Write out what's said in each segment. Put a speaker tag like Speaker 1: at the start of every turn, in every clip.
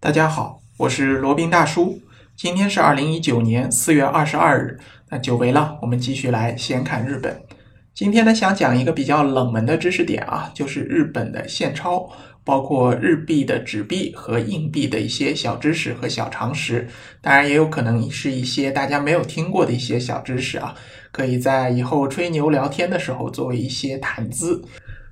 Speaker 1: 大家好，我是罗宾大叔。今天是二零一九年四月二十二日，那久违了，我们继续来闲侃日本。今天呢，想讲一个比较冷门的知识点啊，就是日本的现钞，包括日币的纸币和硬币的一些小知识和小常识。当然，也有可能是一些大家没有听过的一些小知识啊，可以在以后吹牛聊天的时候作为一些谈资。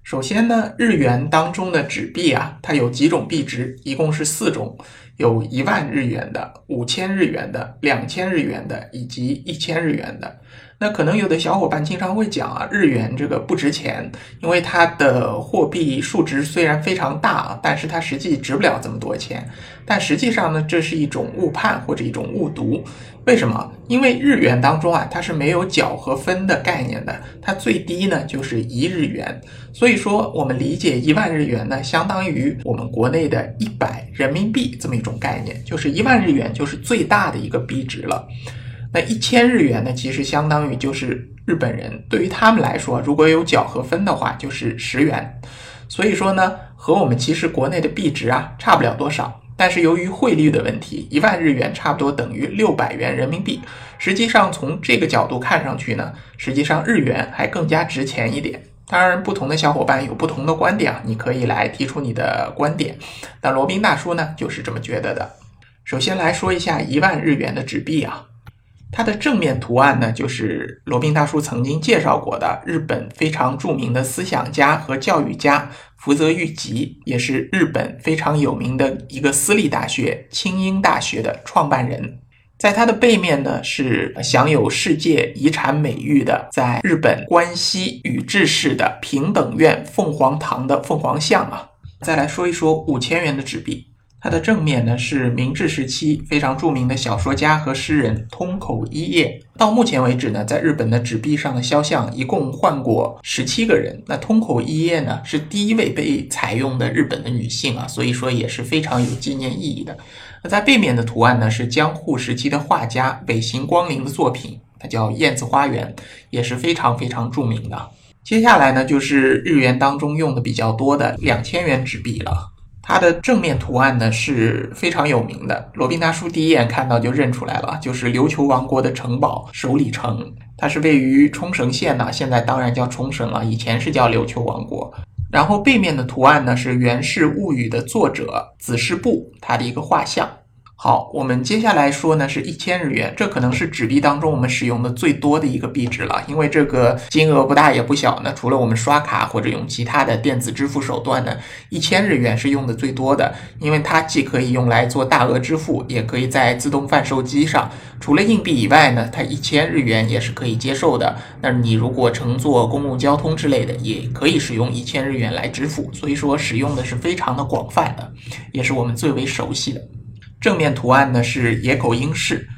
Speaker 1: 首先呢，日元当中的纸币啊，它有几种币值，一共是四种，有一万日元的、五千日元的、两千日元的以及一千日元的。那可能有的小伙伴经常会讲啊，日元这个不值钱，因为它的货币数值虽然非常大，但是它实际值不了这么多钱。但实际上呢，这是一种误判或者一种误读。为什么？因为日元当中啊，它是没有角和分的概念的，它最低呢就是一日元。所以说，我们理解一万日元呢，相当于我们国内的一百人民币这么一种概念，就是一万日元就是最大的一个币值了。那一千日元呢，其实相当于就是日本人对于他们来说，如果有角和分的话，就是十元。所以说呢，和我们其实国内的币值啊差不了多少。但是由于汇率的问题，一万日元差不多等于六百元人民币。实际上从这个角度看上去呢，实际上日元还更加值钱一点。当然，不同的小伙伴有不同的观点啊，你可以来提出你的观点。那罗宾大叔呢，就是这么觉得的。首先来说一下一万日元的纸币啊。它的正面图案呢，就是罗宾大叔曾经介绍过的日本非常著名的思想家和教育家福泽谕吉，也是日本非常有名的一个私立大学清英大学的创办人。在它的背面呢，是享有世界遗产美誉的，在日本关西宇治市的平等院凤凰堂的凤凰像啊。再来说一说五千元的纸币。它的正面呢是明治时期非常著名的小说家和诗人通口一叶。到目前为止呢，在日本的纸币上的肖像一共换过十七个人。那通口一叶呢是第一位被采用的日本的女性啊，所以说也是非常有纪念意义的。那在背面的图案呢是江户时期的画家尾形光灵的作品，它叫《燕子花园》，也是非常非常著名的。接下来呢就是日元当中用的比较多的两千元纸币了。它的正面图案呢是非常有名的，罗宾大叔第一眼看到就认出来了，就是琉球王国的城堡首里城，它是位于冲绳县呢，现在当然叫冲绳了，以前是叫琉球王国。然后背面的图案呢是《源氏物语》的作者子氏部他的一个画像。好，我们接下来说呢是一千日元，这可能是纸币当中我们使用的最多的一个币值了，因为这个金额不大也不小呢。除了我们刷卡或者用其他的电子支付手段呢，一千日元是用的最多的，因为它既可以用来做大额支付，也可以在自动贩售机上。除了硬币以外呢，它一千日元也是可以接受的。那你如果乘坐公共交通之类的，也可以使用一千日元来支付。所以说使用的是非常的广泛的，也是我们最为熟悉的。正面图案呢是野口英世，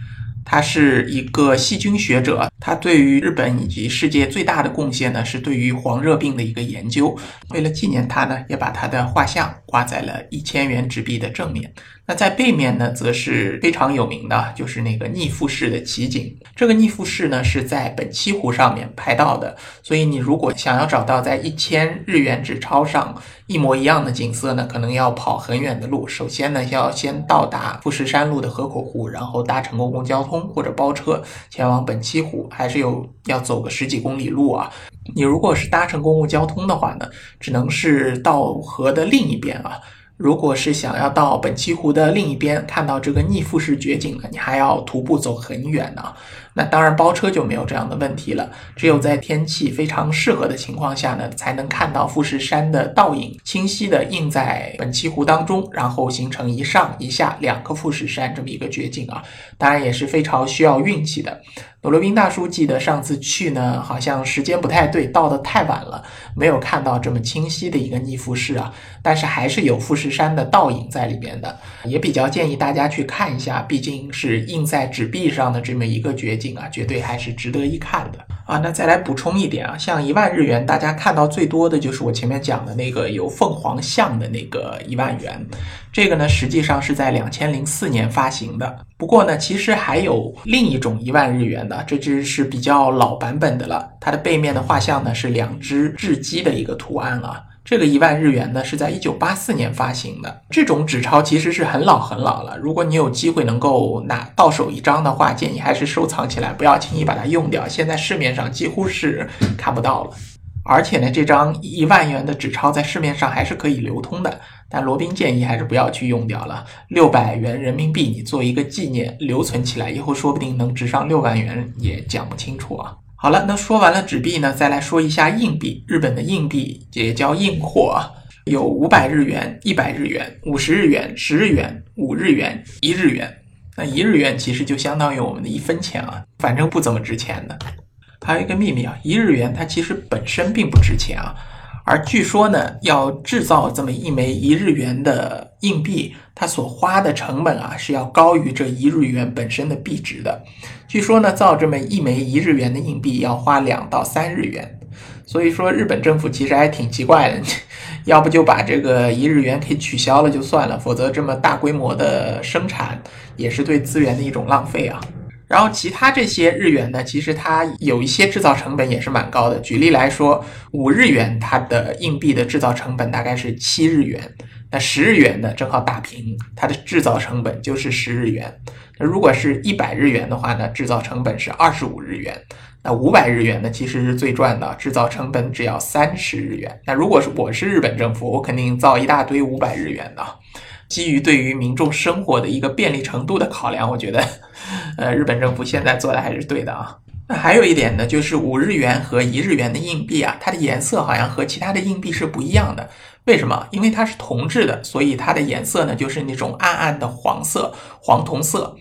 Speaker 1: 他是一个细菌学者，他对于日本以及世界最大的贡献呢是对于黄热病的一个研究。为了纪念他呢，也把他的画像挂在了一千元纸币的正面。那在背面呢，则是非常有名的，就是那个逆富士的奇景。这个逆富士呢，是在本栖湖上面拍到的。所以你如果想要找到在一千日元纸钞上一模一样的景色呢，可能要跑很远的路。首先呢，要先到达富士山路的河口湖，然后搭乘公共交通或者包车前往本栖湖，还是有要走个十几公里路啊。你如果是搭乘公共交通的话呢，只能是到河的另一边啊。如果是想要到本栖湖的另一边看到这个逆富士绝景呢，你还要徒步走很远呢。那当然包车就没有这样的问题了，只有在天气非常适合的情况下呢，才能看到富士山的倒影清晰的映在本栖湖当中，然后形成一上一下两个富士山这么一个绝景啊。当然也是非常需要运气的。罗罗宾大叔记得上次去呢，好像时间不太对，到的太晚了，没有看到这么清晰的一个逆富士啊。但是还是有富士山的倒影在里面的，也比较建议大家去看一下，毕竟是印在纸币上的这么一个绝景啊，绝对还是值得一看的啊。那再来补充一点啊，像一万日元，大家看到最多的就是我前面讲的那个有凤凰像的那个一万元。这个呢，实际上是在两千零四年发行的。不过呢，其实还有另一种一万日元的，这只是比较老版本的了。它的背面的画像呢是两只雉鸡的一个图案啊。这个一万日元呢是在一九八四年发行的。这种纸钞其实是很老很老了。如果你有机会能够拿到手一张的话，建议还是收藏起来，不要轻易把它用掉。现在市面上几乎是看不到了。而且呢，这张一万元的纸钞在市面上还是可以流通的。但罗宾建议还是不要去用掉了。六百元人民币，你做一个纪念留存起来，以后说不定能值上六万元，也讲不清楚啊。好了，那说完了纸币呢，再来说一下硬币。日本的硬币也叫硬货啊，有五百日元、一百日元、五十日元、十日元、五日元、一日元。那一日元其实就相当于我们的一分钱啊，反正不怎么值钱的。还有一个秘密啊，一日元它其实本身并不值钱啊。而据说呢，要制造这么一枚一日元的硬币，它所花的成本啊是要高于这一日元本身的币值的。据说呢，造这么一枚一日元的硬币要花两到三日元。所以说，日本政府其实还挺奇怪的，要不就把这个一日元给取消了就算了，否则这么大规模的生产也是对资源的一种浪费啊。然后其他这些日元呢，其实它有一些制造成本也是蛮高的。举例来说，五日元它的硬币的制造成本大概是七日元，那十日元的正好打平，它的制造成本就是十日元。那如果是一百日元的话呢，制造成本是二十五日元。那五百日元呢，其实是最赚的，制造成本只要三十日元。那如果是我是日本政府，我肯定造一大堆五百日元的。基于对于民众生活的一个便利程度的考量，我觉得，呃，日本政府现在做的还是对的啊。那还有一点呢，就是五日元和一日元的硬币啊，它的颜色好像和其他的硬币是不一样的。为什么？因为它是铜制的，所以它的颜色呢就是那种暗暗的黄色、黄铜色。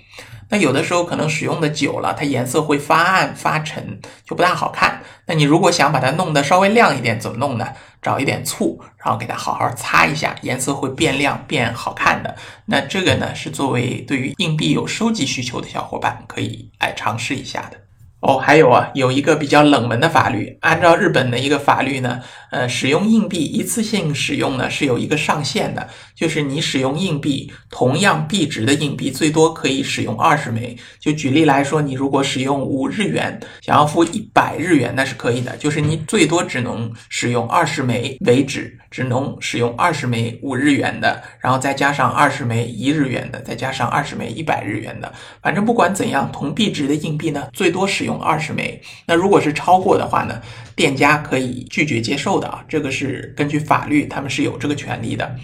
Speaker 1: 那有的时候可能使用的久了，它颜色会发暗发沉，就不大好看。那你如果想把它弄得稍微亮一点，怎么弄呢？找一点醋，然后给它好好擦一下，颜色会变亮变好看的。那这个呢，是作为对于硬币有收集需求的小伙伴可以来尝试一下的。哦，还有啊，有一个比较冷门的法律，按照日本的一个法律呢，呃，使用硬币一次性使用呢是有一个上限的，就是你使用硬币同样币值的硬币最多可以使用二十枚。就举例来说，你如果使用五日元，想要付一百日元那是可以的，就是你最多只能使用二十枚为止，只能使用二十枚五日元的，然后再加上二十枚一日元的，再加上二十枚一百日元的，反正不管怎样，同币值的硬币呢最多使。用二十枚，那如果是超过的话呢，店家可以拒绝接受的啊，这个是根据法律，他们是有这个权利的。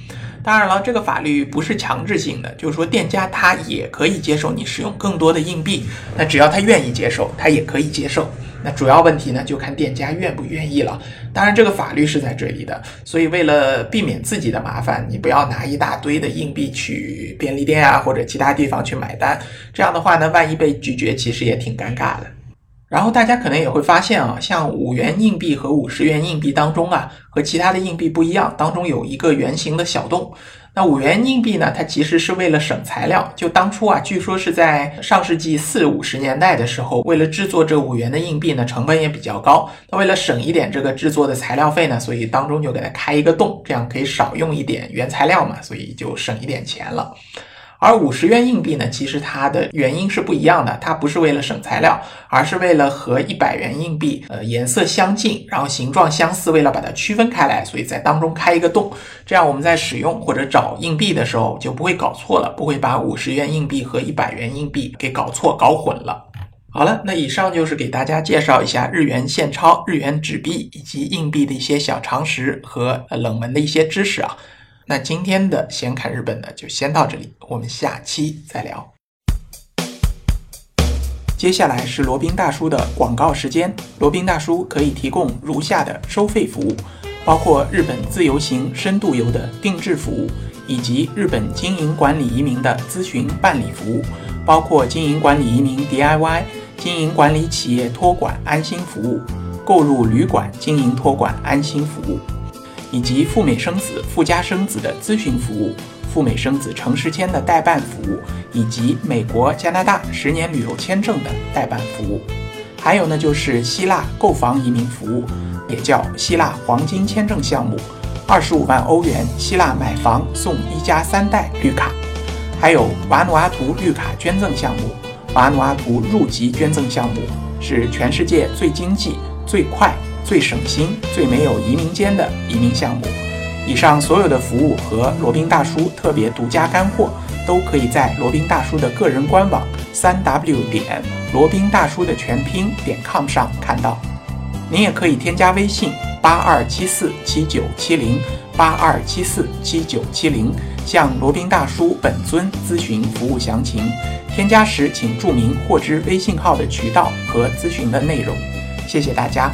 Speaker 1: 当然了，这个法律不是强制性的，就是说店家他也可以接受你使用更多的硬币，那只要他愿意接受，他也可以接受。那主要问题呢，就看店家愿不愿意了。当然，这个法律是在这里的，所以为了避免自己的麻烦，你不要拿一大堆的硬币去便利店啊或者其他地方去买单。这样的话呢，万一被拒绝，其实也挺尴尬的。然后大家可能也会发现啊，像五元硬币和五十元硬币当中啊，和其他的硬币不一样，当中有一个圆形的小洞。那五元硬币呢，它其实是为了省材料。就当初啊，据说是在上世纪四五十年代的时候，为了制作这五元的硬币呢，成本也比较高。那为了省一点这个制作的材料费呢，所以当中就给它开一个洞，这样可以少用一点原材料嘛，所以就省一点钱了。而五十元硬币呢，其实它的原因是不一样的，它不是为了省材料，而是为了和一百元硬币呃颜色相近，然后形状相似，为了把它区分开来，所以在当中开一个洞，这样我们在使用或者找硬币的时候就不会搞错了，不会把五十元硬币和一百元硬币给搞错搞混了。好了，那以上就是给大家介绍一下日元现钞、日元纸币以及硬币的一些小常识和冷门的一些知识啊。那今天的先看日本呢，就先到这里，我们下期再聊。接下来是罗宾大叔的广告时间。罗宾大叔可以提供如下的收费服务，包括日本自由行、深度游的定制服务，以及日本经营管理移民的咨询办理服务，包括经营管理移民 DIY、经营管理企业托管安心服务、购入旅馆经营托管安心服务。以及赴美生子、赴加生子的咨询服务，赴美生子城市签的代办服务，以及美国、加拿大十年旅游签证的代办服务，还有呢就是希腊购房移民服务，也叫希腊黄金签证项目，二十五万欧元希腊买房送一家三代绿卡，还有瓦努阿图绿卡捐赠项目，瓦努阿图入籍捐赠项目是全世界最经济、最快。最省心、最没有移民间的移民项目，以上所有的服务和罗宾大叔特别独家干货，都可以在罗宾大叔的个人官网三 w 点罗宾大叔的全拼点 com 上看到。您也可以添加微信八二七四七九七零八二七四七九七零，向罗宾大叔本尊咨询服务详情。添加时请注明获知微信号的渠道和咨询的内容。谢谢大家。